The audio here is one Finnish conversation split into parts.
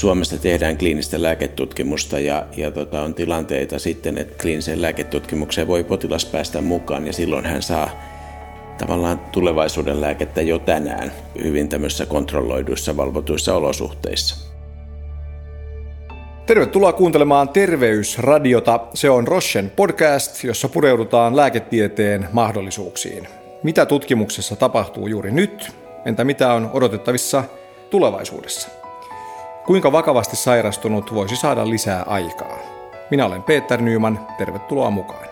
Suomessa tehdään kliinistä lääketutkimusta ja, ja tota, on tilanteita sitten, että kliiniseen lääketutkimukseen voi potilas päästä mukaan ja silloin hän saa tavallaan tulevaisuuden lääkettä jo tänään hyvin tämmöisissä kontrolloiduissa, valvotuissa olosuhteissa. Tervetuloa kuuntelemaan Terveysradiota. Se on Rochen podcast, jossa pureudutaan lääketieteen mahdollisuuksiin. Mitä tutkimuksessa tapahtuu juuri nyt? Entä mitä on odotettavissa tulevaisuudessa? Kuinka vakavasti sairastunut voisi saada lisää aikaa? Minä olen Peter Nyman, tervetuloa mukaan.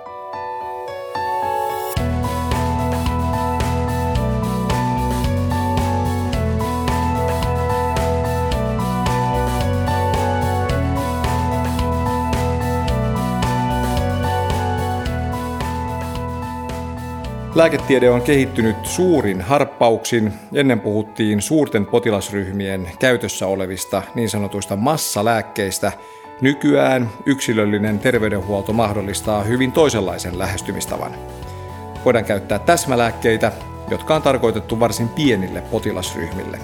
Lääketiede on kehittynyt suurin harppauksin. Ennen puhuttiin suurten potilasryhmien käytössä olevista niin sanotuista massalääkkeistä. Nykyään yksilöllinen terveydenhuolto mahdollistaa hyvin toisenlaisen lähestymistavan. Voidaan käyttää täsmälääkkeitä, jotka on tarkoitettu varsin pienille potilasryhmille.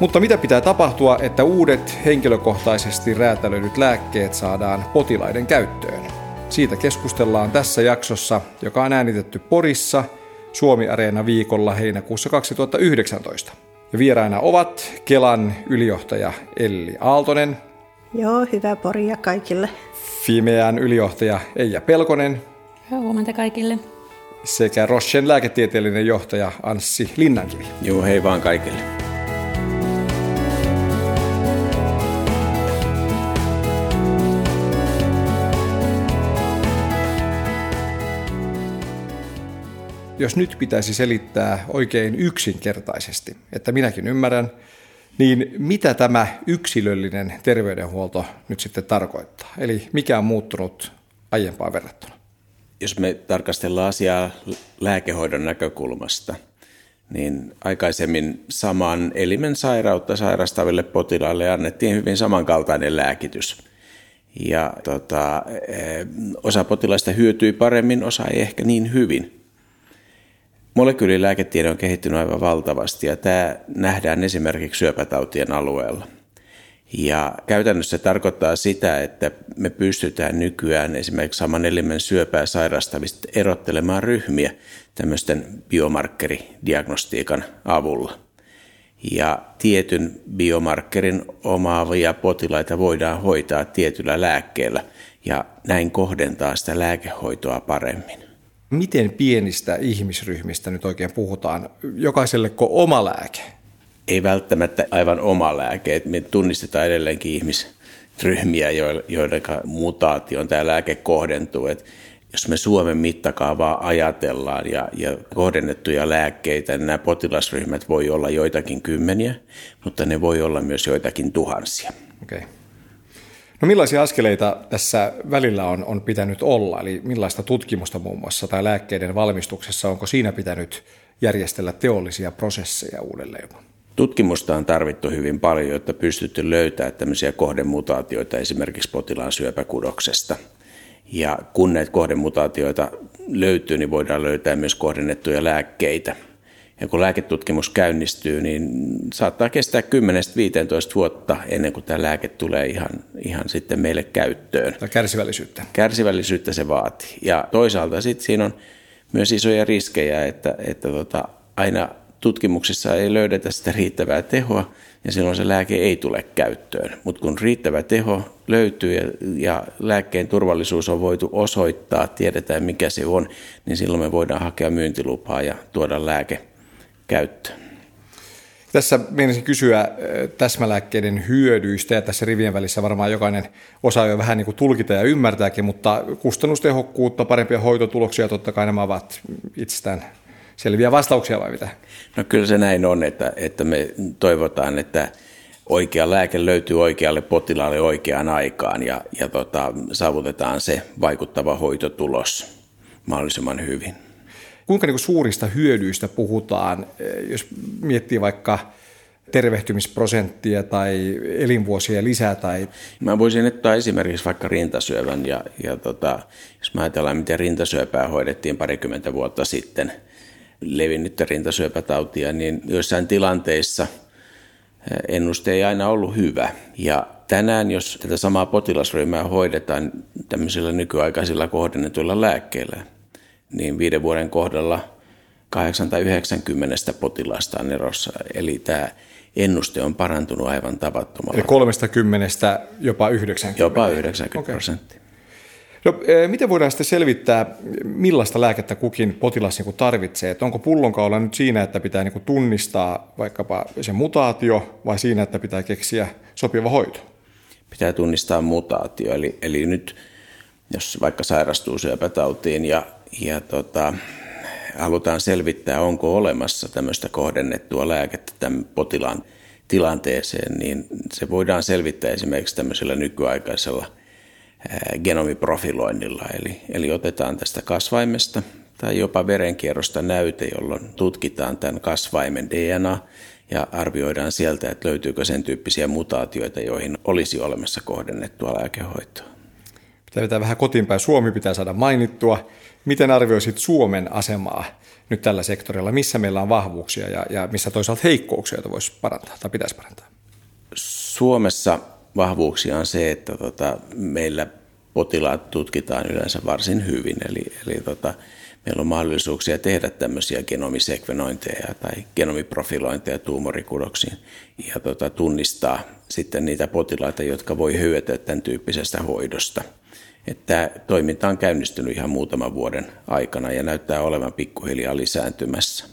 Mutta mitä pitää tapahtua, että uudet henkilökohtaisesti räätälöidyt lääkkeet saadaan potilaiden käyttöön? Siitä keskustellaan tässä jaksossa, joka on äänitetty Porissa Suomi Areena viikolla heinäkuussa 2019. Ja vieraina ovat Kelan ylijohtaja Elli Aaltonen. Joo, hyvää Poria kaikille. Fimean ylijohtaja Eija Pelkonen. Hyvää huomenta kaikille. Sekä Roschen lääketieteellinen johtaja Anssi Linnankivi. Joo, hei vaan kaikille. Jos nyt pitäisi selittää oikein yksinkertaisesti, että minäkin ymmärrän, niin mitä tämä yksilöllinen terveydenhuolto nyt sitten tarkoittaa? Eli mikä on muuttunut aiempaan verrattuna? Jos me tarkastellaan asiaa lääkehoidon näkökulmasta, niin aikaisemmin saman elimen sairautta sairastaville potilaille annettiin hyvin samankaltainen lääkitys. Ja tota, eh, osa potilaista hyötyi paremmin, osa ei ehkä niin hyvin – Molekyylilääketiede on kehittynyt aivan valtavasti ja tämä nähdään esimerkiksi syöpätautien alueella. Ja käytännössä se tarkoittaa sitä, että me pystytään nykyään esimerkiksi saman elimen syöpää sairastavista erottelemaan ryhmiä tämmöisten biomarkkeridiagnostiikan avulla. Ja tietyn biomarkkerin omaavia potilaita voidaan hoitaa tietyllä lääkkeellä ja näin kohdentaa sitä lääkehoitoa paremmin. Miten pienistä ihmisryhmistä nyt oikein puhutaan? Jokaiselleko oma lääke? Ei välttämättä aivan oma lääke. Me tunnistetaan edelleenkin ihmisryhmiä, joiden mutaation tämä lääke kohdentuu. Et jos me Suomen mittakaavaa ajatellaan ja, ja kohdennettuja lääkkeitä, niin nämä potilasryhmät voi olla joitakin kymmeniä, mutta ne voi olla myös joitakin tuhansia. Okay. No millaisia askeleita tässä välillä on, on pitänyt olla, eli millaista tutkimusta muun muassa tai lääkkeiden valmistuksessa, onko siinä pitänyt järjestellä teollisia prosesseja uudelleen? Tutkimusta on tarvittu hyvin paljon, jotta pystytty löytämään tämmöisiä kohdemutaatioita esimerkiksi potilaan syöpäkudoksesta. Ja kun näitä kohdemutaatioita löytyy, niin voidaan löytää myös kohdennettuja lääkkeitä – ja kun lääketutkimus käynnistyy, niin saattaa kestää 10-15 vuotta ennen kuin tämä lääke tulee ihan, ihan sitten meille käyttöön. Tai kärsivällisyyttä. Kärsivällisyyttä se vaatii. Ja toisaalta sitten siinä on myös isoja riskejä, että, että tota, aina tutkimuksissa ei löydetä sitä riittävää tehoa ja silloin se lääke ei tule käyttöön. Mutta kun riittävä teho löytyy ja, ja lääkkeen turvallisuus on voitu osoittaa, tiedetään mikä se on, niin silloin me voidaan hakea myyntilupaa ja tuoda lääke käyttöön. Tässä meinasin kysyä täsmälääkkeiden hyödyistä, ja tässä rivien välissä varmaan jokainen osaa jo vähän niin kuin tulkita ja ymmärtääkin, mutta kustannustehokkuutta, parempia hoitotuloksia, totta kai nämä ovat itsestään selviä vastauksia vai mitä? No kyllä se näin on, että, että me toivotaan, että oikea lääke löytyy oikealle potilaalle oikeaan aikaan ja, ja tota, saavutetaan se vaikuttava hoitotulos mahdollisimman hyvin kuinka niin kuin suurista hyödyistä puhutaan, eh, jos miettii vaikka tervehtymisprosenttia tai elinvuosia lisää? Tai... Mä voisin ottaa esimerkiksi vaikka rintasyövän ja, ja tota, jos mä ajatellaan, miten rintasyöpää hoidettiin parikymmentä vuotta sitten, levinnyttä rintasyöpätautia, niin joissain tilanteissa ennuste ei aina ollut hyvä. Ja tänään, jos tätä samaa potilasryhmää hoidetaan tämmöisillä nykyaikaisilla kohdennetuilla lääkkeillä, niin viiden vuoden kohdalla 8 tai 90 potilaasta on erossa. Eli tämä ennuste on parantunut aivan tavattomalla. Eli 30 jopa 90? Jopa 90 okay. prosenttia. No, e, miten voidaan sitten selvittää, millaista lääkettä kukin potilas niin tarvitsee? Että onko pullonkaula nyt siinä, että pitää niin tunnistaa vaikkapa se mutaatio vai siinä, että pitää keksiä sopiva hoito? Pitää tunnistaa mutaatio. Eli, eli nyt jos vaikka sairastuu syöpätautiin ja, ja tota, halutaan selvittää, onko olemassa tämmöistä kohdennettua lääkettä tämän potilaan tilanteeseen, niin se voidaan selvittää esimerkiksi tämmöisellä nykyaikaisella genomiprofiloinnilla. Eli, eli otetaan tästä kasvaimesta tai jopa verenkierrosta näyte, jolloin tutkitaan tämän kasvaimen DNA ja arvioidaan sieltä, että löytyykö sen tyyppisiä mutaatioita, joihin olisi olemassa kohdennettua lääkehoitoa. Pitää vetää vähän kotiinpäin. Suomi pitää saada mainittua. Miten arvioisit Suomen asemaa nyt tällä sektorilla? Missä meillä on vahvuuksia ja, ja missä toisaalta heikkouksia, joita voisi parantaa tai pitäisi parantaa? Suomessa vahvuuksia on se, että tota, meillä potilaat tutkitaan yleensä varsin hyvin. Eli, eli tota, meillä on mahdollisuuksia tehdä tämmöisiä genomisekvenointeja tai genomiprofilointeja tuumorikudoksiin ja tota, tunnistaa sitten niitä potilaita, jotka voi hyötyä tämän tyyppisestä hoidosta – että toiminta on käynnistynyt ihan muutaman vuoden aikana ja näyttää olevan pikkuhiljaa lisääntymässä.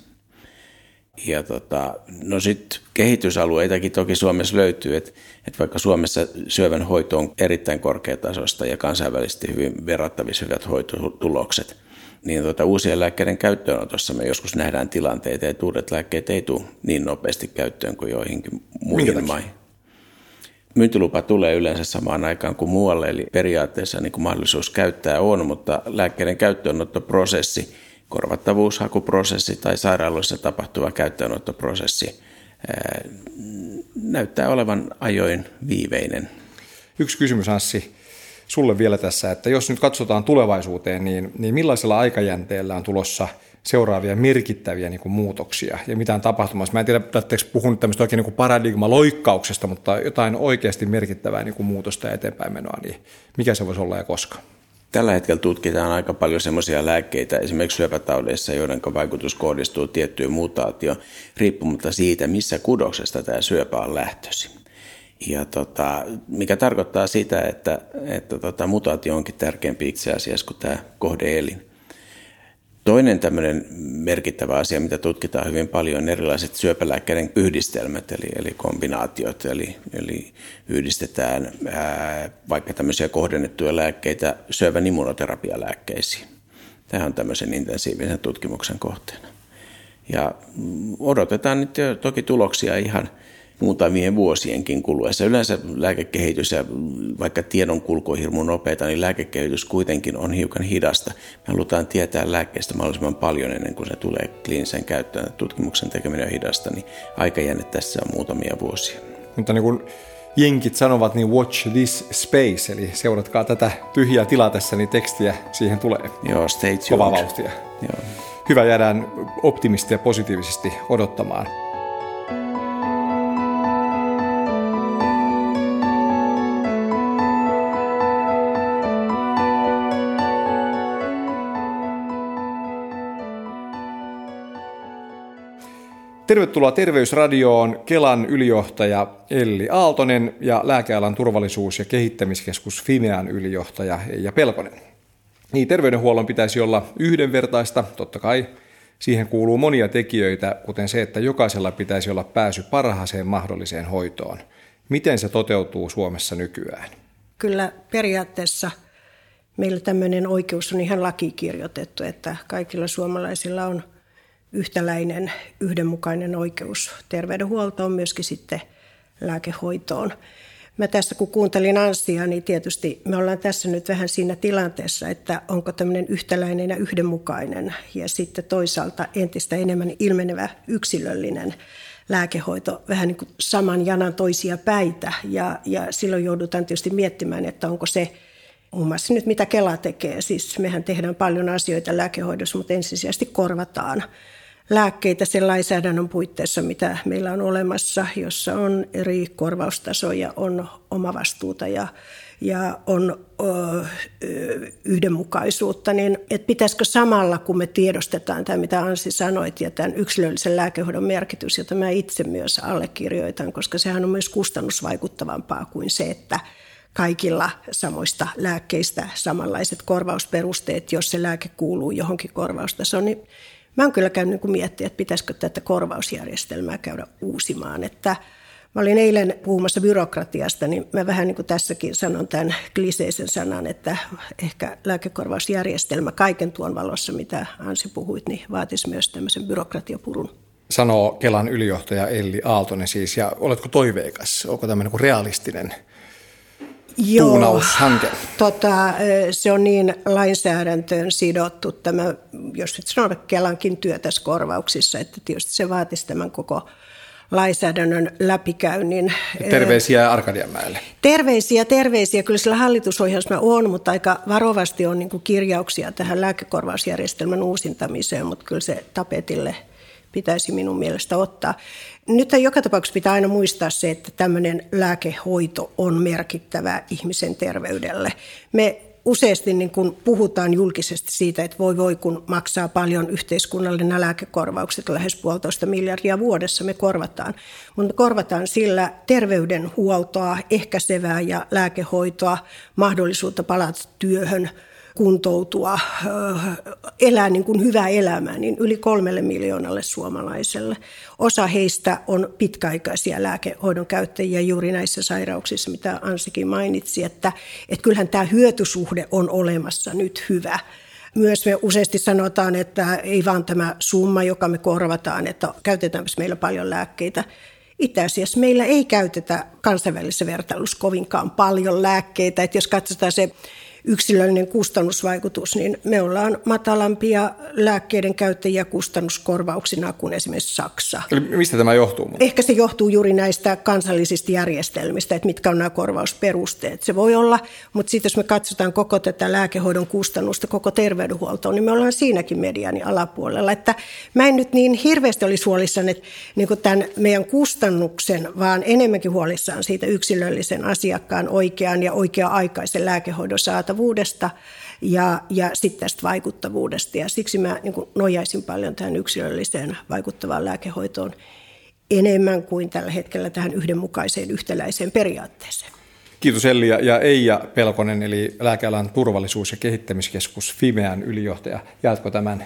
Ja tota, no sitten kehitysalueitakin toki Suomessa löytyy, että, että vaikka Suomessa syövän hoito on erittäin korkeatasosta ja kansainvälisesti hyvin verrattavissa hyvät hoitotulokset, niin tota, uusien lääkkeiden käyttöönotossa me joskus nähdään tilanteita, että uudet lääkkeet ei tule niin nopeasti käyttöön kuin joihinkin muihin maihin myyntilupa tulee yleensä samaan aikaan kuin muualle, eli periaatteessa niin kuin mahdollisuus käyttää on, mutta lääkkeiden käyttöönottoprosessi, korvattavuushakuprosessi tai sairaaloissa tapahtuva käyttöönottoprosessi näyttää olevan ajoin viiveinen. Yksi kysymys, Anssi, sulle vielä tässä, että jos nyt katsotaan tulevaisuuteen, niin, niin millaisella aikajänteellä on tulossa – seuraavia merkittäviä niin kuin muutoksia ja mitään tapahtumassa. Mä en tiedä, että puhun tämmöistä oikein niin paradigma-loikkauksesta, mutta jotain oikeasti merkittävää niin kuin muutosta ja eteenpäin menoa, niin mikä se voisi olla ja koska? Tällä hetkellä tutkitaan aika paljon semmoisia lääkkeitä, esimerkiksi syöpätaudeissa, joiden vaikutus kohdistuu tiettyyn mutaatioon, riippumatta siitä, missä kudoksesta tämä syöpä on lähtöisin. Ja tota, mikä tarkoittaa sitä, että, että tota, mutaatio onkin tärkeämpi itse asiassa kuin tämä kohdeelin. Toinen tämmöinen merkittävä asia, mitä tutkitaan hyvin paljon, on erilaiset syöpälääkkeiden yhdistelmät, eli, eli kombinaatiot, eli, eli yhdistetään ää, vaikka tämmöisiä kohdennettuja lääkkeitä syövän immunoterapialääkkeisiin. Tämä on tämmöisen intensiivisen tutkimuksen kohteena. Ja odotetaan nyt toki tuloksia ihan – muutamien vuosienkin kuluessa. Yleensä lääkekehitys ja vaikka tiedon kulku on hirmu nopeata, niin lääkekehitys kuitenkin on hiukan hidasta. Me halutaan tietää lääkkeestä mahdollisimman paljon ennen kuin se tulee kliinisen käyttöön. Tutkimuksen tekeminen on hidasta, niin aikajänne tässä on muutamia vuosia. Mutta niin kuin jenkit sanovat, niin watch this space, eli seuratkaa tätä tyhjää tilaa tässä, niin tekstiä siihen tulee. Joo, stay tuned. Kova vauhtia. Joo. Hyvä, jäädään optimisti ja positiivisesti odottamaan. Tervetuloa Terveysradioon Kelan ylijohtaja Elli Aaltonen ja lääkealan turvallisuus- ja kehittämiskeskus Fimean ylijohtaja Eija Pelkonen. Niin, terveydenhuollon pitäisi olla yhdenvertaista, totta kai siihen kuuluu monia tekijöitä, kuten se, että jokaisella pitäisi olla pääsy parhaaseen mahdolliseen hoitoon. Miten se toteutuu Suomessa nykyään? Kyllä periaatteessa meillä tämmöinen oikeus on ihan lakikirjoitettu, että kaikilla suomalaisilla on – yhtäläinen, yhdenmukainen oikeus terveydenhuoltoon, myöskin sitten lääkehoitoon. Mä tässä kun kuuntelin Anssia, niin tietysti me ollaan tässä nyt vähän siinä tilanteessa, että onko tämmöinen yhtäläinen ja yhdenmukainen ja sitten toisaalta entistä enemmän ilmenevä yksilöllinen lääkehoito vähän niin kuin saman janan toisia päitä ja, ja silloin joudutaan tietysti miettimään, että onko se muun muassa nyt mitä Kela tekee. Siis mehän tehdään paljon asioita lääkehoidossa, mutta ensisijaisesti korvataan lääkkeitä sen lainsäädännön puitteissa, mitä meillä on olemassa, jossa on eri korvaustasoja, on omavastuuta ja ja on ö, yhdenmukaisuutta, niin että pitäisikö samalla, kun me tiedostetaan tämä, mitä Ansi sanoit, ja tämän yksilöllisen lääkehoidon merkitys, jota mä itse myös allekirjoitan, koska sehän on myös kustannusvaikuttavampaa kuin se, että kaikilla samoista lääkkeistä samanlaiset korvausperusteet, jos se lääke kuuluu johonkin korvaustasoon, niin mä oon kyllä käynyt niin miettiä, että pitäisikö tätä korvausjärjestelmää käydä uusimaan, että – Mä olin eilen puhumassa byrokratiasta, niin mä vähän niin kuin tässäkin sanon tämän kliseisen sanan, että ehkä lääkekorvausjärjestelmä kaiken tuon valossa, mitä Ansi puhuit, niin vaatisi myös tämmöisen byrokratiapurun. Sanoo Kelan ylijohtaja Elli Aaltonen siis, ja oletko toiveikas? Onko tämmöinen niin realistinen Joo, tuunaushanke? Tota, se on niin lainsäädäntöön sidottu tämä, jos nyt sanon Kelankin työ tässä korvauksissa, että tietysti se vaatisi tämän koko lainsäädännön läpikäynnin. Terveisiä Arkadianmäelle. Terveisiä, terveisiä. Kyllä sillä hallitusohjelmassa on, mutta aika varovasti on niin kirjauksia tähän lääkekorvausjärjestelmän uusintamiseen, mutta kyllä se tapetille pitäisi minun mielestä ottaa. Nyt joka tapauksessa pitää aina muistaa se, että tämmöinen lääkehoito on merkittävä ihmisen terveydelle. Me useasti niin kun puhutaan julkisesti siitä, että voi voi kun maksaa paljon yhteiskunnallinen lääkekorvaukset, lähes puolitoista miljardia vuodessa me korvataan. Mutta korvataan sillä terveydenhuoltoa, ehkäisevää ja lääkehoitoa, mahdollisuutta palata työhön – kuntoutua, elää niin kuin hyvää elämää, niin yli kolmelle miljoonalle suomalaiselle. Osa heistä on pitkäaikaisia lääkehoidon käyttäjiä juuri näissä sairauksissa, mitä Ansikin mainitsi, että, että kyllähän tämä hyötysuhde on olemassa nyt hyvä. Myös me useasti sanotaan, että ei vaan tämä summa, joka me korvataan, että käytetäänpä meillä paljon lääkkeitä. Itse asiassa meillä ei käytetä kansainvälisessä vertailussa kovinkaan paljon lääkkeitä. Että jos katsotaan se yksilöllinen kustannusvaikutus, niin me ollaan matalampia lääkkeiden käyttäjiä kustannuskorvauksina kuin esimerkiksi Saksa. Eli mistä tämä johtuu? Ehkä se johtuu juuri näistä kansallisista järjestelmistä, että mitkä on nämä korvausperusteet. Se voi olla, mutta sitten jos me katsotaan koko tätä lääkehoidon kustannusta, koko terveydenhuoltoa, niin me ollaan siinäkin mediani alapuolella. Että mä en nyt niin hirveästi olisi huolissaan että niin tämän meidän kustannuksen, vaan enemmänkin huolissaan siitä yksilöllisen asiakkaan oikean ja oikea-aikaisen lääkehoidon saatavuudesta saatavuudesta ja, ja sitten tästä vaikuttavuudesta. Ja siksi mä niin nojaisin paljon tähän yksilölliseen vaikuttavaan lääkehoitoon enemmän kuin tällä hetkellä tähän yhdenmukaiseen yhtäläiseen periaatteeseen. Kiitos Elli ja Eija Pelkonen, eli lääkealan turvallisuus- ja kehittämiskeskus Fimean ylijohtaja. Jatko tämän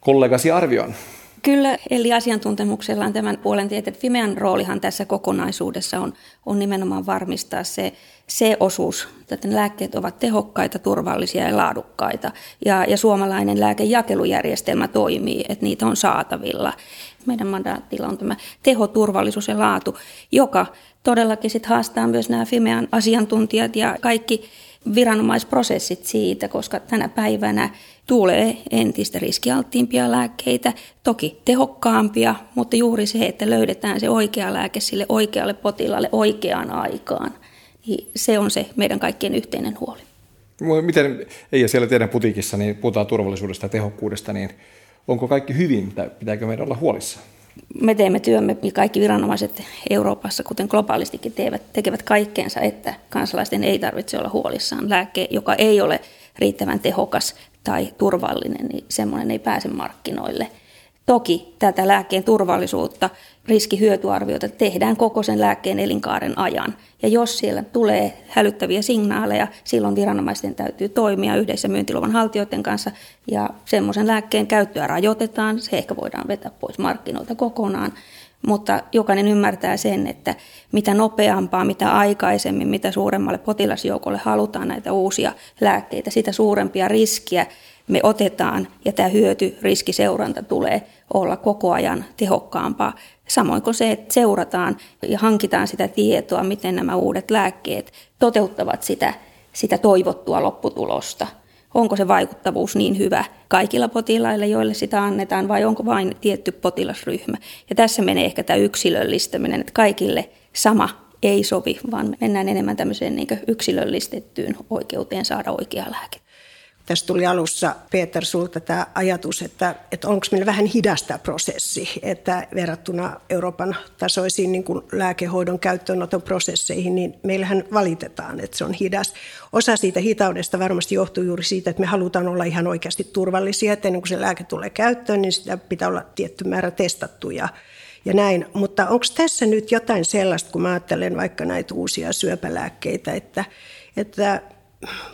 kollegasi arvion? Kyllä, eli asiantuntemuksellaan tämän puolen tietää, että Fimean roolihan tässä kokonaisuudessa on, on nimenomaan varmistaa se, se osuus, että lääkkeet ovat tehokkaita, turvallisia ja laadukkaita. Ja, ja suomalainen lääkejakelujärjestelmä toimii, että niitä on saatavilla. Meidän mandaattilla on tämä teho, turvallisuus ja laatu, joka todellakin sit haastaa myös nämä Fimean asiantuntijat ja kaikki viranomaisprosessit siitä, koska tänä päivänä tulee entistä riskialttiimpia lääkkeitä, toki tehokkaampia, mutta juuri se, että löydetään se oikea lääke sille oikealle potilaalle oikeaan aikaan, niin se on se meidän kaikkien yhteinen huoli. Miten, ei siellä teidän putiikissa, niin puhutaan turvallisuudesta ja tehokkuudesta, niin onko kaikki hyvin pitääkö meidän olla huolissaan? Me teemme työmme ja kaikki viranomaiset Euroopassa, kuten globaalistikin, tekevät, tekevät kaikkeensa, että kansalaisten ei tarvitse olla huolissaan. Lääke, joka ei ole riittävän tehokas tai turvallinen, niin semmoinen ei pääse markkinoille. Toki tätä lääkkeen turvallisuutta, riskihyötyarviota tehdään koko sen lääkkeen elinkaaren ajan. Ja jos siellä tulee hälyttäviä signaaleja, silloin viranomaisten täytyy toimia yhdessä myyntiluvan haltijoiden kanssa ja semmoisen lääkkeen käyttöä rajoitetaan. Se ehkä voidaan vetää pois markkinoilta kokonaan. Mutta jokainen ymmärtää sen, että mitä nopeampaa, mitä aikaisemmin, mitä suuremmalle potilasjoukolle halutaan näitä uusia lääkkeitä, sitä suurempia riskiä me otetaan ja tämä hyöty-riskiseuranta tulee olla koko ajan tehokkaampaa. Samoin kuin se, että seurataan ja hankitaan sitä tietoa, miten nämä uudet lääkkeet toteuttavat sitä, sitä toivottua lopputulosta. Onko se vaikuttavuus niin hyvä kaikilla potilailla, joille sitä annetaan, vai onko vain tietty potilasryhmä. Ja tässä menee ehkä tämä yksilöllistäminen, että kaikille sama ei sovi, vaan mennään enemmän tämmöiseen niin yksilöllistettyyn oikeuteen saada oikea lääke Tässä tuli alussa, Peter, sulta tämä ajatus, että, että onko meillä vähän hidasta prosessi, että verrattuna Euroopan tasoisiin niin kuin lääkehoidon käyttöönoton prosesseihin, niin meillähän valitetaan, että se on hidas. Osa siitä hitaudesta varmasti johtuu juuri siitä, että me halutaan olla ihan oikeasti turvallisia, että ennen kuin se lääke tulee käyttöön, niin sitä pitää olla tietty määrä testattu ja ja näin. Mutta onko tässä nyt jotain sellaista, kun mä ajattelen vaikka näitä uusia syöpälääkkeitä, että, että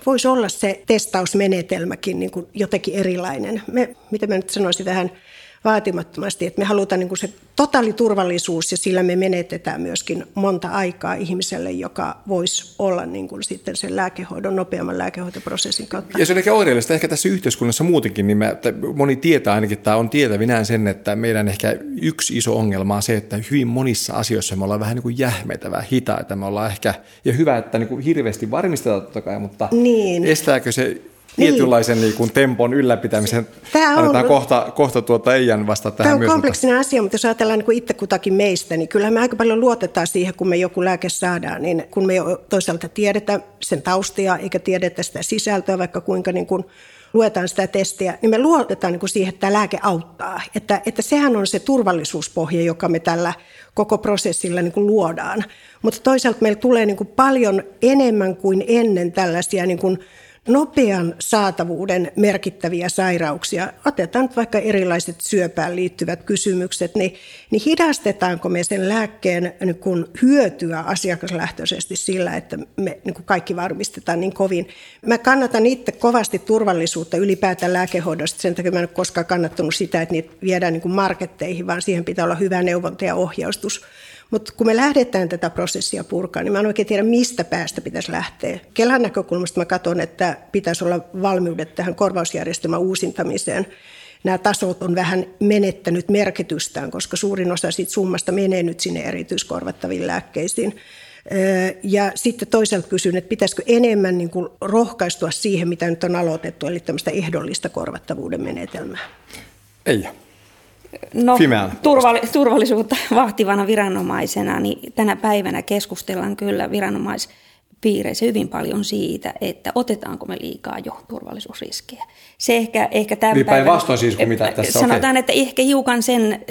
voisi olla se testausmenetelmäkin niin kuin jotenkin erilainen. Me, miten mä nyt sanoisin tähän vaatimattomasti, että me halutaan niin kuin se totaaliturvallisuus ja sillä me menetetään myöskin monta aikaa ihmiselle, joka voisi olla niin kuin sitten sen lääkehoidon, nopeamman lääkehoitoprosessin kautta. Ja se on ehkä oireellista ehkä tässä yhteiskunnassa muutenkin, niin mä, moni tietää ainakin, tai on tietävinään sen, että meidän ehkä yksi iso ongelma on se, että hyvin monissa asioissa me ollaan vähän niin kuin jähmeitä, vähän hitaita, me ollaan ehkä, ja hyvä, että niin kuin hirveästi varmistetaan totta kai, mutta niin. estääkö se tietynlaisen niin. Niin tempon ylläpitämisen. Tämä on, Annetaan kohta, kohta tuota Eijan vasta tähän Tämä on myös, kompleksinen mutta... asia, mutta jos ajatellaan niin kuin itse kutakin meistä, niin kyllähän me aika paljon luotetaan siihen, kun me joku lääke saadaan, niin kun me toisaalta tiedetä sen taustia eikä tiedetä sitä sisältöä, vaikka kuinka niin kuin luetaan sitä testiä, niin me luotetaan niin kuin siihen, että tämä lääke auttaa. Että, että sehän on se turvallisuuspohja, joka me tällä koko prosessilla niin kuin luodaan. Mutta toisaalta meillä tulee niin kuin paljon enemmän kuin ennen tällaisia niin kuin nopean saatavuuden merkittäviä sairauksia, otetaan vaikka erilaiset syöpään liittyvät kysymykset, niin, niin hidastetaanko me sen lääkkeen niin kun hyötyä asiakaslähtöisesti sillä, että me niin kun kaikki varmistetaan niin kovin. Mä kannatan itse kovasti turvallisuutta ylipäätään lääkehoidosta, sen takia mä en ole koskaan kannattanut sitä, että niitä viedään niin marketteihin, vaan siihen pitää olla hyvä neuvonta ja ohjaustus. Mutta kun me lähdetään tätä prosessia purkaan, niin mä en oikein tiedä, mistä päästä pitäisi lähteä. Kelan näkökulmasta mä katson, että pitäisi olla valmiudet tähän korvausjärjestelmän uusintamiseen. Nämä tasot on vähän menettänyt merkitystään, koska suurin osa siitä summasta menee nyt sinne erityiskorvattaviin lääkkeisiin. Ja sitten toisaalta kysyn, että pitäisikö enemmän niin kuin rohkaistua siihen, mitä nyt on aloitettu, eli tämmöistä ehdollista korvattavuuden menetelmää. Ei. No, turvalli, turvallisuutta vahtivana viranomaisena, niin tänä päivänä keskustellaan kyllä viranomaispiireissä hyvin paljon siitä, että otetaanko me liikaa jo turvallisuusriskejä. Se ehkä, ehkä tämän niin päinvastoin siis kuin mitä tässä Sanotaan, okay. että ehkä hiukan sen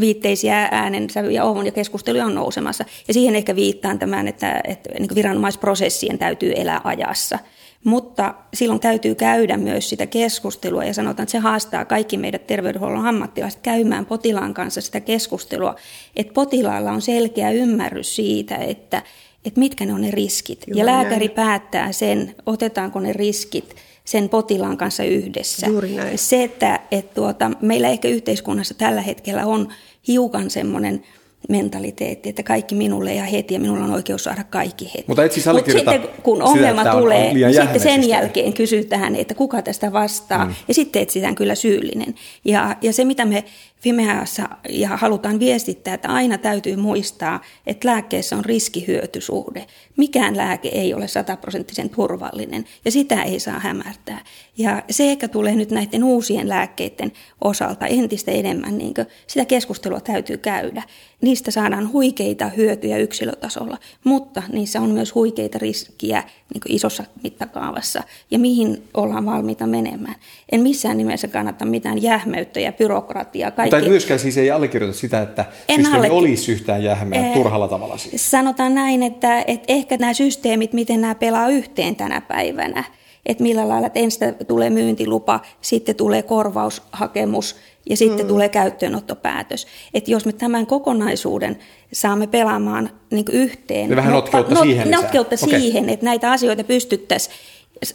viitteisiä äänensävy ja ohun ja keskusteluja on nousemassa. Ja siihen ehkä viittaan tämän, että, että niin viranomaisprosessien täytyy elää ajassa – mutta silloin täytyy käydä myös sitä keskustelua ja sanotaan, että se haastaa kaikki meidät terveydenhuollon ammattilaiset käymään potilaan kanssa sitä keskustelua, että potilaalla on selkeä ymmärrys siitä, että, että mitkä ne on ne riskit. Juuri ja lääkäri näin. päättää sen, otetaanko ne riskit sen potilaan kanssa yhdessä. Juuri näin. Se, että, että tuota, meillä ehkä yhteiskunnassa tällä hetkellä on hiukan semmoinen – mentaliteetti, että kaikki minulle ja heti ja minulla on oikeus saada kaikki heti. Mutta et siis Mut sitten kun ongelma sitä, tulee, on sitten sen jälkeen kysytään, että kuka tästä vastaa mm. ja sitten etsitään kyllä syyllinen. Ja, ja se mitä me Fimeassa ja halutaan viestittää, että aina täytyy muistaa, että lääkkeessä on riskihyötysuhde. Mikään lääke ei ole sataprosenttisen turvallinen ja sitä ei saa hämärtää. Ja se ehkä tulee nyt näiden uusien lääkkeiden osalta entistä enemmän, niin sitä keskustelua täytyy käydä. Niistä saadaan huikeita hyötyjä yksilötasolla, mutta niissä on myös huikeita riskiä niin isossa mittakaavassa ja mihin ollaan valmiita menemään. En missään nimessä kannata mitään jähmeyttä ja byrokratiaa. Kaikki... Mutta myöskään siis ei allekirjoita sitä, että en systeemi alle... olisi yhtään jähmeä eh, turhalla tavalla. Siis. Sanotaan näin, että, että ehkä nämä systeemit, miten nämä pelaa yhteen tänä päivänä, että millä lailla, että ensin tulee myyntilupa, sitten tulee korvaushakemus ja sitten mm. tulee käyttöönottopäätös. Että jos me tämän kokonaisuuden saamme pelaamaan niin yhteen. Ja vähän notkeutta not, siihen. Notkeutta okay. siihen, että näitä asioita pystyttäisiin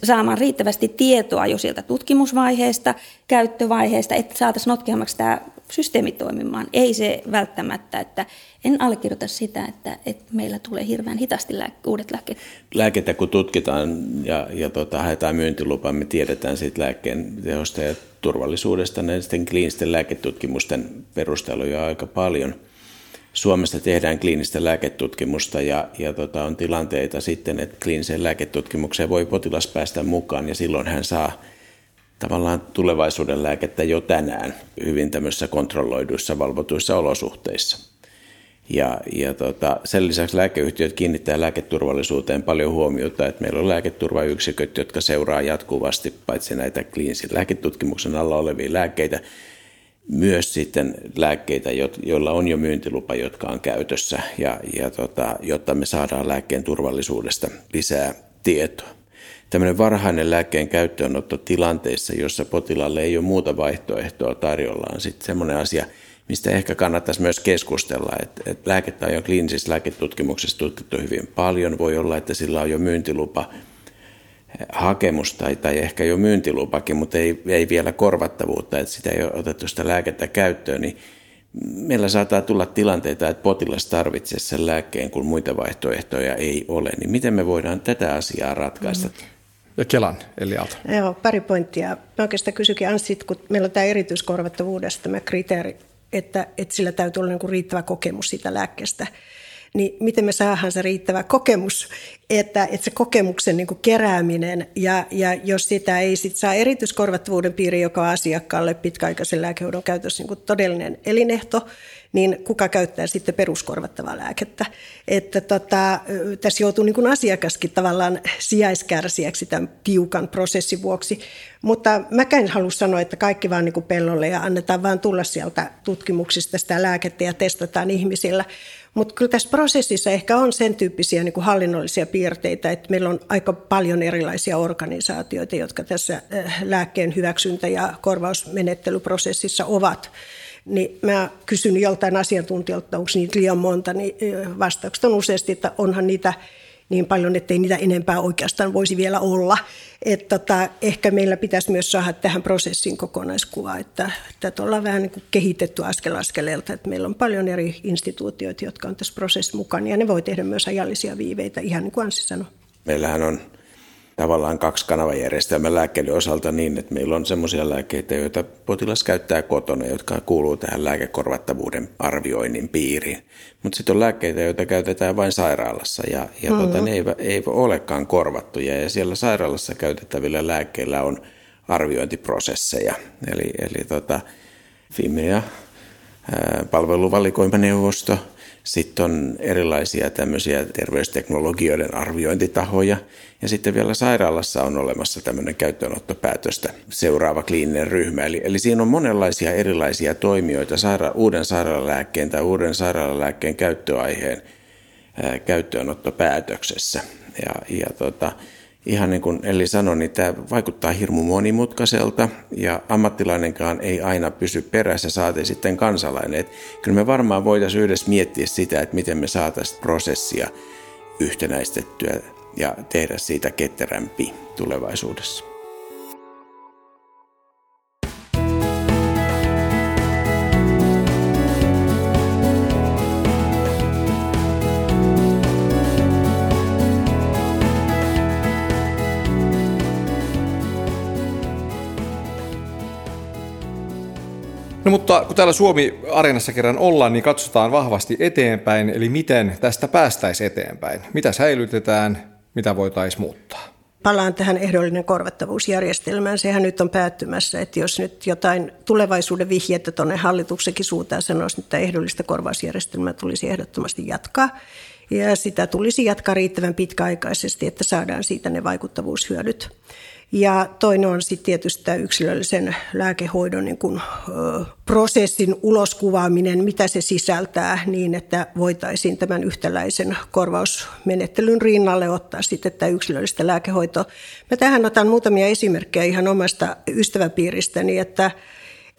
saamaan riittävästi tietoa jo sieltä tutkimusvaiheesta, käyttövaiheesta, että saataisiin notkeammaksi tämä systeemi toimimaan. Ei se välttämättä, että en allekirjoita sitä, että, että meillä tulee hirveän hitaasti lääke, uudet lääkkeet. Lääkettä kun tutkitaan ja, ja tota, haetaan myyntilupaa, me tiedetään siitä lääkkeen tehosta ja turvallisuudesta näiden kliinisten lääketutkimusten perusteluja aika paljon. Suomessa tehdään kliinistä lääketutkimusta ja, ja tota, on tilanteita sitten, että kliiniseen lääketutkimukseen voi potilas päästä mukaan ja silloin hän saa tavallaan tulevaisuuden lääkettä jo tänään hyvin tämmöisissä kontrolloiduissa, valvotuissa olosuhteissa. Ja, ja tota, sen lisäksi lääkeyhtiöt kiinnittää lääketurvallisuuteen paljon huomiota, että meillä on lääketurvayksiköt, jotka seuraa jatkuvasti paitsi näitä kliinisen lääketutkimuksen alla olevia lääkkeitä, myös sitten lääkkeitä, joilla on jo myyntilupa, jotka on käytössä, ja, ja tota, jotta me saadaan lääkkeen turvallisuudesta lisää tietoa. Tämmöinen varhainen lääkkeen käyttöönotto tilanteessa, jossa potilaalle ei ole muuta vaihtoehtoa tarjolla, on sitten semmoinen asia, mistä ehkä kannattaisi myös keskustella. Että, että lääkettä on jo kliinisessä lääketutkimuksessa tutkittu hyvin paljon. Voi olla, että sillä on jo myyntilupa hakemus tai, tai ehkä jo myyntilupakin, mutta ei, ei vielä korvattavuutta, että sitä ei ole otettu sitä lääkettä käyttöön, niin meillä saattaa tulla tilanteita, että potilas tarvitsee sen lääkkeen, kun muita vaihtoehtoja ei ole. Niin miten me voidaan tätä asiaa ratkaista? Mm. Ja Kelan, eli Aalto. Joo, pari pointtia. Mä oikeastaan kysyikin Anssit, kun meillä on tämä erityiskorvattavuudesta tämä kriteeri, että, että sillä täytyy olla niin riittävä kokemus siitä lääkkeestä. Niin miten me saadaan se riittävä kokemus, että, että se kokemuksen niin kerääminen ja, ja jos sitä ei sit saa erityiskorvattavuuden piiri, joka on asiakkaalle pitkäaikaisen lääkehoidon käytössä niin todellinen elinehto, niin kuka käyttää sitten peruskorvattavaa lääkettä. Että tota, tässä joutuu niin asiakaskin tavallaan sijaiskärsiäksi tämän tiukan prosessin vuoksi. Mutta mä en halua sanoa, että kaikki vaan niin kuin pellolle ja annetaan vaan tulla sieltä tutkimuksista sitä lääkettä ja testataan ihmisillä. Mutta kyllä tässä prosessissa ehkä on sen tyyppisiä niin kuin hallinnollisia piirteitä, että meillä on aika paljon erilaisia organisaatioita, jotka tässä äh, lääkkeen hyväksyntä- ja korvausmenettelyprosessissa ovat. Niin mä kysyn joltain asiantuntijalta, onko niitä liian monta, niin vastaukset on useasti, että onhan niitä niin paljon, ettei niitä enempää oikeastaan voisi vielä olla. Että tota, ehkä meillä pitäisi myös saada tähän prosessin kokonaiskuva, että tätä ollaan vähän niin kehitetty askel askeleelta, että meillä on paljon eri instituutioita, jotka on tässä prosessissa mukana ja ne voi tehdä myös ajallisia viiveitä, ihan niin kuin Anssi sanoi. Meillähän on tavallaan kaksi kanavajärjestelmän lääkkeiden osalta niin, että meillä on sellaisia lääkkeitä, joita potilas käyttää kotona, jotka kuuluu tähän lääkekorvattavuuden arvioinnin piiriin. Mutta sitten on lääkkeitä, joita käytetään vain sairaalassa ja, ja mm-hmm. tota, ne ei, ei olekaan korvattuja ja siellä sairaalassa käytettävillä lääkkeillä on arviointiprosesseja. Eli, eli tota, Fimea, palveluvalikoimaneuvosto – sitten on erilaisia tämmöisiä terveysteknologioiden arviointitahoja. Ja sitten vielä sairaalassa on olemassa tämmöinen käyttöönottopäätöstä seuraava kliininen ryhmä. Eli, eli siinä on monenlaisia erilaisia toimijoita saira- uuden sairaalalääkkeen tai uuden sairaalalääkkeen käyttöaiheen ää, käyttöönottopäätöksessä. Ja, ja tota, ihan niin kuin Elli sanoi, niin tämä vaikuttaa hirmu monimutkaiselta ja ammattilainenkaan ei aina pysy perässä, saati sitten kansalainen. Et kyllä me varmaan voitaisiin yhdessä miettiä sitä, että miten me saataisiin prosessia yhtenäistettyä ja tehdä siitä ketterämpi tulevaisuudessa. No mutta kun täällä Suomi-areenassa kerran ollaan, niin katsotaan vahvasti eteenpäin, eli miten tästä päästäisiin eteenpäin. Mitä säilytetään, mitä voitaisiin muuttaa? Palaan tähän ehdollinen korvattavuusjärjestelmään. Sehän nyt on päättymässä, että jos nyt jotain tulevaisuuden vihjettä tuonne hallituksenkin suuntaan sanoisi, että ehdollista korvausjärjestelmää tulisi ehdottomasti jatkaa. Ja sitä tulisi jatkaa riittävän pitkäaikaisesti, että saadaan siitä ne vaikuttavuushyödyt. Ja toinen on sitten tietysti tämä yksilöllisen lääkehoidon niin kun, ö, prosessin uloskuvaaminen, mitä se sisältää, niin että voitaisiin tämän yhtäläisen korvausmenettelyn rinnalle ottaa sitten tämä yksilöllistä lääkehoitoa. Mä tähän otan muutamia esimerkkejä ihan omasta ystäväpiiristäni, että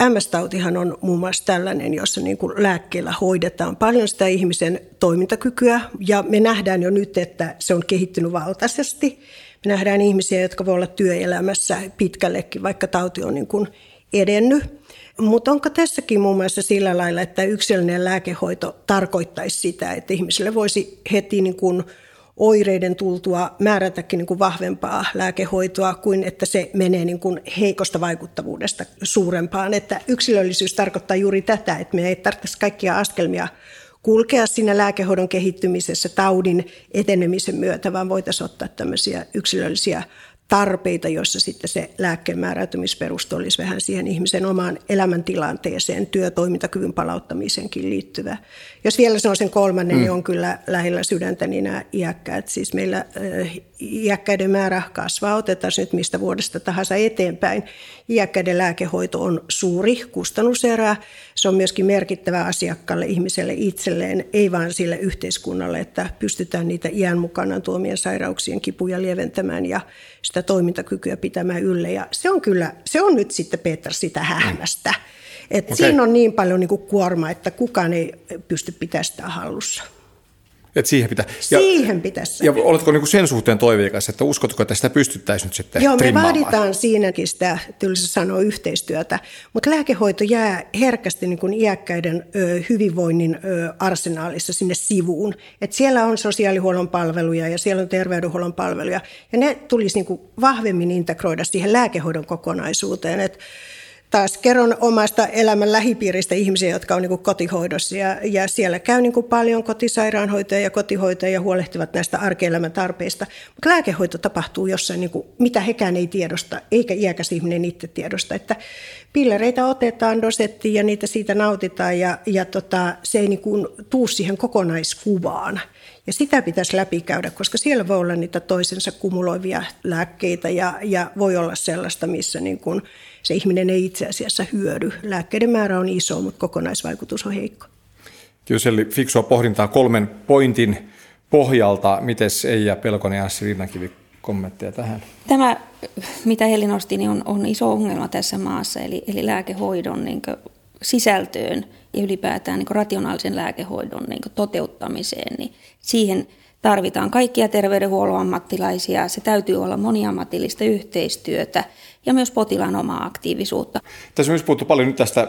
MS-tautihan on muun muassa tällainen, jossa niin kuin lääkkeellä hoidetaan paljon sitä ihmisen toimintakykyä ja me nähdään jo nyt, että se on kehittynyt valtaisesti. Me nähdään ihmisiä, jotka voi olla työelämässä pitkällekin, vaikka tauti on niin kuin edennyt. Mutta onko tässäkin muun muassa sillä lailla, että yksilöllinen lääkehoito tarkoittaisi sitä, että ihmiselle voisi heti niin kuin oireiden tultua määrätäkin niin kuin vahvempaa lääkehoitoa kuin että se menee niin kuin heikosta vaikuttavuudesta suurempaan. Että yksilöllisyys tarkoittaa juuri tätä, että me ei tarvitsisi kaikkia askelmia kulkea siinä lääkehoidon kehittymisessä taudin etenemisen myötä, vaan voitaisiin ottaa tämmöisiä yksilöllisiä tarpeita, joissa sitten se lääkkeen määräytymisperuste olisi vähän siihen ihmisen omaan elämäntilanteeseen, työtoimintakyvyn palauttamisenkin liittyvä. Jos vielä sanon sen kolmannen, mm. niin on kyllä lähellä sydäntä niin nämä iäkkäät. Siis meillä äh, iäkkäiden määrä kasvaa, otetaan nyt mistä vuodesta tahansa eteenpäin. Iäkkäiden lääkehoito on suuri kustannuserä. Se on myöskin merkittävä asiakkaalle ihmiselle itselleen, ei vain sille yhteiskunnalle, että pystytään niitä iän mukana tuomien sairauksien kipuja lieventämään ja sitä toimintakykyä pitämään yllä. Ja se on kyllä, se on nyt sitten Peter sitä hähmästä. Et okay. Siinä on niin paljon niin kuin kuorma, että kukaan ei pysty pitämään sitä hallussa. Että siihen pitää. Ja, siihen pitäisi. Ja oletko niin kuin sen suhteen toiveikas, että uskotko, että sitä pystyttäisiin nyt sitten Joo, me vaaditaan siinäkin sitä, tylsä sanoa, yhteistyötä, mutta lääkehoito jää herkästi niin kuin iäkkäiden ö, hyvinvoinnin ö, arsenaalissa sinne sivuun. Et siellä on sosiaalihuollon palveluja ja siellä on terveydenhuollon palveluja, ja ne tulisi niin kuin vahvemmin integroida siihen lääkehoidon kokonaisuuteen. Että taas kerron omasta elämän lähipiiristä ihmisiä, jotka on niin kotihoidossa ja, ja siellä käy niin paljon kotisairaanhoitoja ja kotihoitajia huolehtivat näistä arkielämän tarpeista. Mutta lääkehoito tapahtuu jossain, niin kuin, mitä hekään ei tiedosta, eikä iäkäs ihminen itse tiedosta. Että pillereitä otetaan dosettiin ja niitä siitä nautitaan ja, ja tota, se ei niin kuin tuu siihen kokonaiskuvaan. Ja sitä pitäisi läpikäydä, koska siellä voi olla niitä toisensa kumuloivia lääkkeitä ja, ja voi olla sellaista, missä niin kuin se ihminen ei itse asiassa hyödy. Lääkkeiden määrä on iso, mutta kokonaisvaikutus on heikko. Kyllä fiksua pohdintaa kolmen pointin pohjalta. Miten Eija Pelkonen ja Anssi Rinnankivi kommentteja tähän? Tämä, mitä Heli nosti, niin on, on iso ongelma tässä maassa, eli, eli lääkehoidon niin sisältöön ja ylipäätään niin rationaalisen lääkehoidon niin toteuttamiseen, niin siihen tarvitaan kaikkia terveydenhuollon ammattilaisia. Se täytyy olla moniammatillista yhteistyötä ja myös potilaan omaa aktiivisuutta. Tässä on myös puhuttu paljon nyt tästä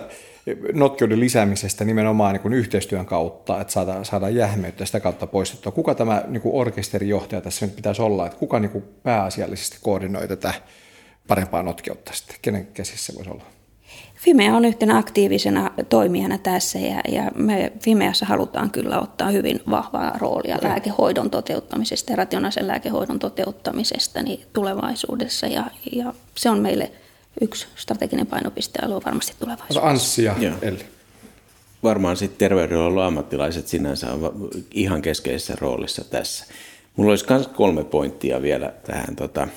notkeuden lisäämisestä nimenomaan niin kuin yhteistyön kautta, että saadaan, saadaan jähmeyttä sitä kautta poistettua. Kuka tämä niin kuin orkesterijohtaja tässä nyt pitäisi olla, että kuka niin kuin pääasiallisesti koordinoi tätä parempaa notkeutta sitten? Kenen käsissä voisi olla? Fimea on yhtenä aktiivisena toimijana tässä ja, ja me Fimeassa halutaan kyllä ottaa hyvin vahvaa roolia okay. lääkehoidon toteuttamisesta ja rationaalisen lääkehoidon toteuttamisesta niin tulevaisuudessa ja, ja se on meille yksi strateginen painopistealue varmasti tulevaisuudessa. Anssi ja Elli. Varmaan sitten terveydenhuollon ammattilaiset sinänsä on ihan keskeisessä roolissa tässä. Mulla olisi myös kolme pointtia vielä tähän tota,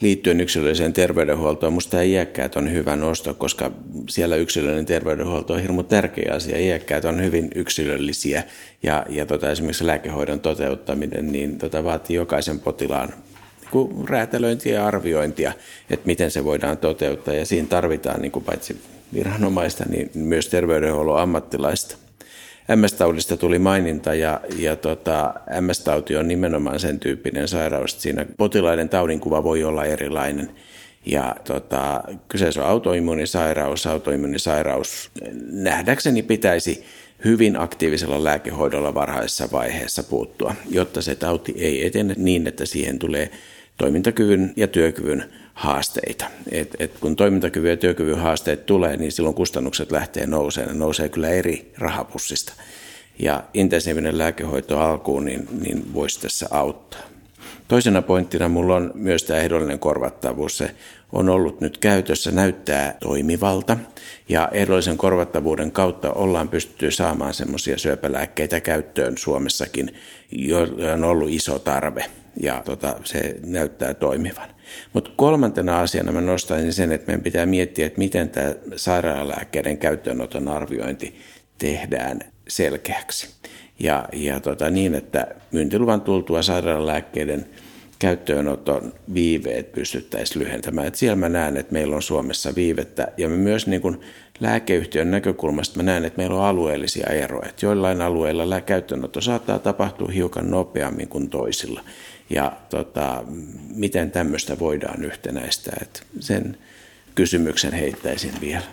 liittyen yksilölliseen terveydenhuoltoon. Tämä iäkkäät on hyvä nosto, koska siellä yksilöllinen terveydenhuolto on hirmu tärkeä asia. Iäkkäät on hyvin yksilöllisiä ja, ja tota, esimerkiksi lääkehoidon toteuttaminen niin tota, vaatii jokaisen potilaan niin räätälöintiä ja arviointia, että miten se voidaan toteuttaa. Ja siinä tarvitaan niin kuin paitsi viranomaista, niin myös terveydenhuollon ammattilaista. MS-taudista tuli maininta ja, ja tota, MS-tauti on nimenomaan sen tyyppinen sairaus, että siinä potilaiden taudinkuva voi olla erilainen. Ja tota, kyseessä on autoimmunisairaus. Autoimmunisairaus nähdäkseni pitäisi hyvin aktiivisella lääkehoidolla varhaisessa vaiheessa puuttua, jotta se tauti ei etene niin, että siihen tulee toimintakyvyn ja työkyvyn haasteita. Et, et kun toimintakyvyn ja työkyvyn haasteet tulee, niin silloin kustannukset lähtee nousemaan. Ne nousee kyllä eri rahapussista. Ja intensiivinen lääkehoito alkuun niin, niin voisi tässä auttaa. Toisena pointtina mulla on myös tämä ehdollinen korvattavuus. Se on ollut nyt käytössä, näyttää toimivalta. Ja ehdollisen korvattavuuden kautta ollaan pystytty saamaan semmoisia syöpälääkkeitä käyttöön Suomessakin, joilla on ollut iso tarve. Ja tota, se näyttää toimivan. Mutta kolmantena asiana mä nostaisin sen, että meidän pitää miettiä, että miten tämä sairaalalääkkeiden käyttöönoton arviointi tehdään selkeäksi. Ja, ja tota, niin, että myyntiluvan tultua sairaalalääkkeiden käyttöönoton viiveet pystyttäisiin lyhentämään. Et siellä mä näen, että meillä on Suomessa viivettä ja me myös niin kun lääkeyhtiön näkökulmasta mä näen, että meillä on alueellisia eroja. Et joillain alueilla käyttöönotto saattaa tapahtua hiukan nopeammin kuin toisilla ja tota, miten tämmöistä voidaan yhtenäistää. Että sen kysymyksen heittäisin vielä.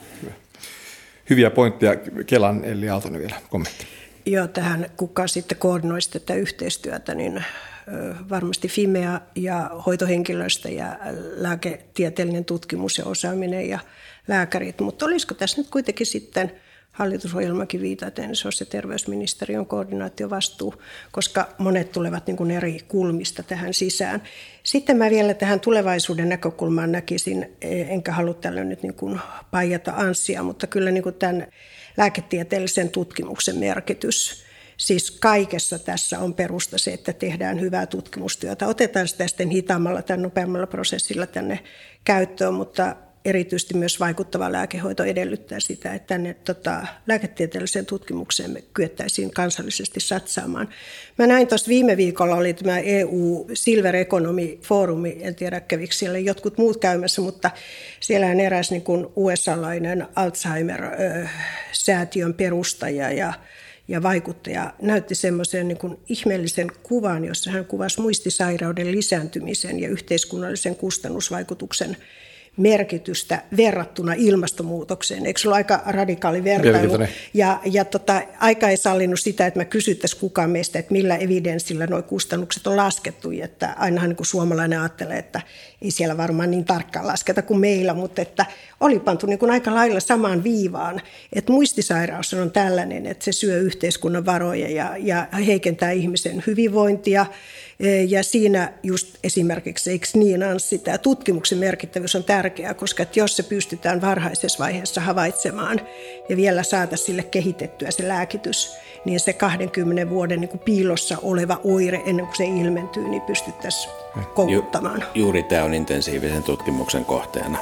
Hyviä pointteja. Kelan Elli Aaltonen vielä kommentti. Joo, tähän kuka sitten koordinoisi tätä yhteistyötä, niin varmasti Fimea ja hoitohenkilöstö ja lääketieteellinen tutkimus ja osaaminen ja lääkärit. Mutta olisiko tässä nyt kuitenkin sitten hallitusohjelmakin viitaten, on se terveysministeriön koordinaatiovastuu, koska monet tulevat niin kuin eri kulmista tähän sisään. Sitten mä vielä tähän tulevaisuuden näkökulmaan näkisin, enkä halua tällä nyt niin kuin paijata ansia, mutta kyllä niin kuin tämän lääketieteellisen tutkimuksen merkitys. Siis kaikessa tässä on perusta se, että tehdään hyvää tutkimustyötä. Otetaan sitä sitten hitaammalla tai nopeammalla prosessilla tänne käyttöön, mutta erityisesti myös vaikuttava lääkehoito edellyttää sitä, että tänne tota, lääketieteelliseen tutkimukseen me kyettäisiin kansallisesti satsaamaan. Mä näin tuossa viime viikolla oli tämä EU Silver Economy Forumi, en tiedä kävikö siellä jotkut muut käymässä, mutta siellä on eräs niin kuin USA-lainen Alzheimer-säätiön perustaja ja ja vaikuttaja näytti semmoisen niin ihmeellisen kuvan, jossa hän kuvasi muistisairauden lisääntymisen ja yhteiskunnallisen kustannusvaikutuksen merkitystä verrattuna ilmastonmuutokseen. Eikö se ole aika radikaali vertailu? Ja, ja tota, aika ei sallinut sitä, että mä kysyttäisiin kukaan meistä, että millä evidenssillä nuo kustannukset on laskettu. Että ainahan niin kuin suomalainen ajattelee, että ei siellä varmaan niin tarkkaan lasketa kuin meillä, mutta että oli pantu niin kuin aika lailla samaan viivaan, että muistisairaus on tällainen, että se syö yhteiskunnan varoja ja, ja heikentää ihmisen hyvinvointia – ja siinä just esimerkiksi, eikö niin Anssi, tämä tutkimuksen merkittävyys on tärkeää, koska että jos se pystytään varhaisessa vaiheessa havaitsemaan ja vielä saada sille kehitettyä se lääkitys, niin se 20 vuoden niin kuin piilossa oleva oire ennen kuin se ilmentyy, niin pystyttäisiin kouluttamaan. Ju, juuri tämä on intensiivisen tutkimuksen kohteena.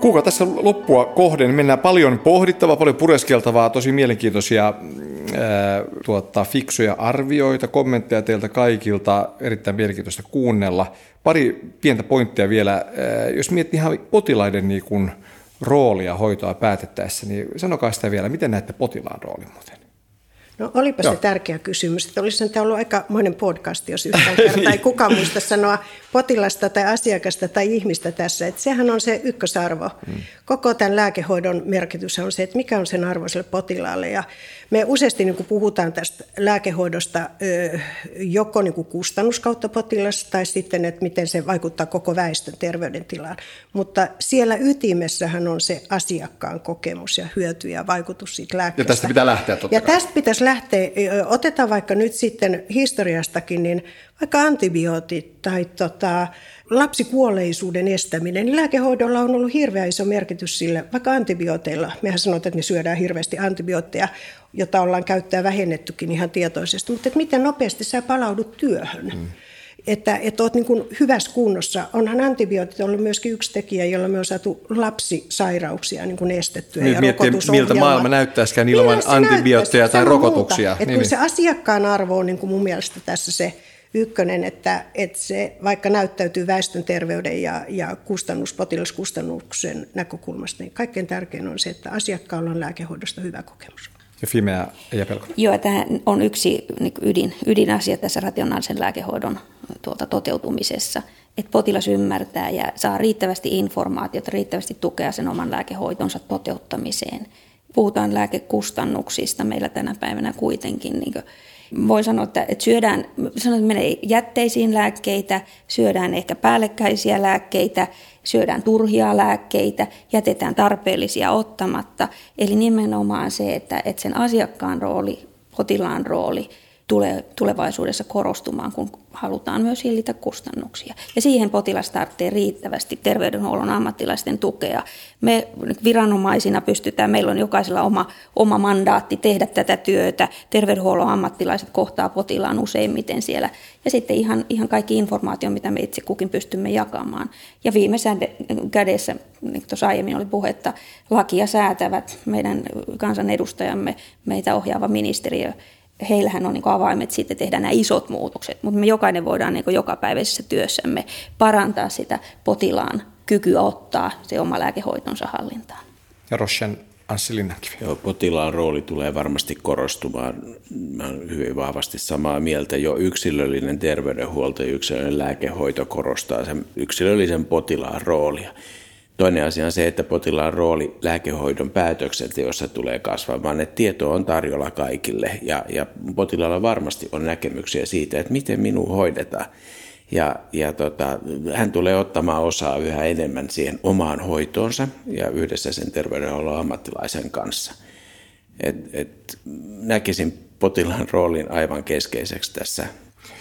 Kuka tässä loppua kohden mennään paljon pohdittavaa, paljon pureskeltavaa, tosi mielenkiintoisia ää, tuota, fiksuja arvioita, kommentteja teiltä kaikilta, erittäin mielenkiintoista kuunnella. Pari pientä pointtia vielä, ää, jos miettii ihan potilaiden niin kuin, roolia hoitoa päätettäessä, niin sanokaa sitä vielä, miten näette potilaan roolin muuten? No olipa Joo. se tärkeä kysymys. Että olisi tämä ollut aika monen podcast, jos yhtään kertaa ei kukaan muista sanoa potilasta tai asiakasta tai ihmistä tässä. Että sehän on se ykkösarvo. Hmm. Koko tämän lääkehoidon merkitys on se, että mikä on sen arvo sille potilaalle. Ja me useasti niin puhutaan tästä lääkehoidosta joko niin kustannuskautta potilasta tai sitten, että miten se vaikuttaa koko väestön terveydentilaan. Mutta siellä ytimessähän on se asiakkaan kokemus ja hyöty ja vaikutus siitä lääkkeestä. Ja tästä pitää lähteä totta Ja tästä pitäisi lähteä, otetaan vaikka nyt sitten historiastakin, niin vaikka antibiootit tai tota, lapsikuolleisuuden estäminen, niin lääkehoidolla on ollut hirveän iso merkitys sille, vaikka antibiooteilla. Mehän sanotaan, että me syödään hirveästi antibiootteja, jota ollaan käyttää vähennettykin ihan tietoisesti, mutta miten nopeasti sä palaudut työhön. Hmm että, että olet niin kuin hyvässä kunnossa. Onhan antibiootit ollut myöskin yksi tekijä, jolla me on saatu lapsisairauksia niin kuin estettyä. Nyt ja miettiä, miltä maailma näyttäisikään ilman antibiootteja tai rokotuksia. Että niin, niin. se asiakkaan arvo on niin kuin mun mielestä tässä se ykkönen, että, että se vaikka näyttäytyy väestön terveyden ja, ja kustannus, potilaskustannuksen näkökulmasta, niin kaikkein tärkein on se, että asiakkaalla on lääkehoidosta hyvä kokemus. Ja Fimea ja Pelkonen. Joo, tämä on yksi niin ydin, ydinasia tässä rationaalisen lääkehoidon tuolta toteutumisessa, että potilas ymmärtää ja saa riittävästi informaatiota, riittävästi tukea sen oman lääkehoitonsa toteuttamiseen. Puhutaan lääkekustannuksista meillä tänä päivänä kuitenkin niin voi sanoa, että, että syödään, sanon, että menee jätteisiin lääkkeitä, syödään ehkä päällekkäisiä lääkkeitä, syödään turhia lääkkeitä, jätetään tarpeellisia ottamatta. Eli nimenomaan se, että, että sen asiakkaan rooli, potilaan rooli tulee tulevaisuudessa korostumaan, kun halutaan myös hillitä kustannuksia. Ja siihen potilas tarvitsee riittävästi terveydenhuollon ammattilaisten tukea. Me viranomaisina pystytään, meillä on jokaisella oma, oma mandaatti tehdä tätä työtä. Terveydenhuollon ammattilaiset kohtaa potilaan useimmiten siellä. Ja sitten ihan, ihan kaikki informaatio, mitä me itse kukin pystymme jakamaan. Ja viime kädessä, niin tuossa aiemmin oli puhetta, lakia säätävät meidän kansanedustajamme, meitä ohjaava ministeriö – heillähän on niin avaimet sitten tehdä nämä isot muutokset, mutta me jokainen voidaan niin jokapäiväisessä työssämme parantaa sitä potilaan kykyä ottaa se oma lääkehoitonsa hallintaan. Ja Roshan Anssi Linnankivi. Joo, potilaan rooli tulee varmasti korostumaan. Mä olen hyvin vahvasti samaa mieltä. Jo yksilöllinen terveydenhuolto ja yksilöllinen lääkehoito korostaa sen yksilöllisen potilaan roolia. Toinen asia on se, että potilaan rooli lääkehoidon päätöksenteossa tulee kasvamaan, että tieto on tarjolla kaikille ja, ja potilaalla varmasti on näkemyksiä siitä, että miten minun hoidetaan. Ja, ja tota, hän tulee ottamaan osaa yhä enemmän siihen omaan hoitoonsa ja yhdessä sen terveydenhuollon ammattilaisen kanssa. Et, et, näkisin potilaan roolin aivan keskeiseksi tässä.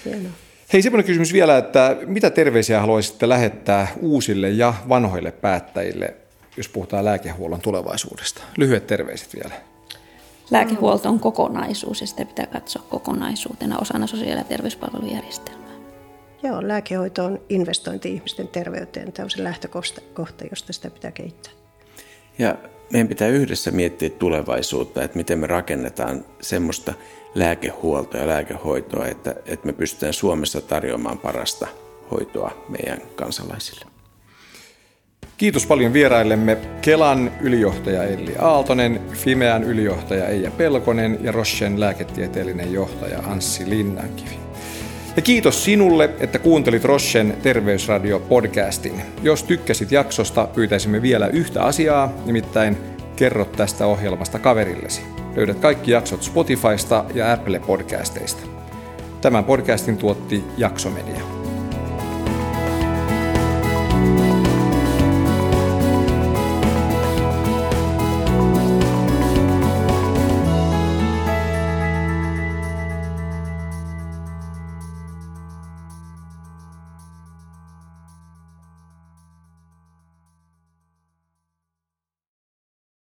Hienoa. Hei, semmoinen kysymys vielä, että mitä terveisiä haluaisitte lähettää uusille ja vanhoille päättäjille, jos puhutaan lääkehuollon tulevaisuudesta? Lyhyet terveiset vielä. Lääkehuolto on kokonaisuus ja sitä pitää katsoa kokonaisuutena osana sosiaali- ja terveyspalvelujärjestelmää. Joo, lääkehoito on investointi ihmisten terveyteen. Tämä on se lähtökohta, josta sitä pitää kehittää. Ja meidän pitää yhdessä miettiä tulevaisuutta, että miten me rakennetaan semmoista lääkehuoltoa ja lääkehoitoa, että, että me pystytään Suomessa tarjoamaan parasta hoitoa meidän kansalaisille. Kiitos paljon vieraillemme Kelan ylijohtaja Elli Aaltonen, Fimean ylijohtaja Eija Pelkonen ja Roschen lääketieteellinen johtaja Anssi Linnankivi. Ja kiitos sinulle, että kuuntelit Roschen Terveysradio-podcastin. Jos tykkäsit jaksosta, pyytäisimme vielä yhtä asiaa, nimittäin kerro tästä ohjelmasta kaverillesi. Löydät kaikki jaksot Spotifysta ja Apple Podcasteista. Tämän podcastin tuotti Jaksomedia.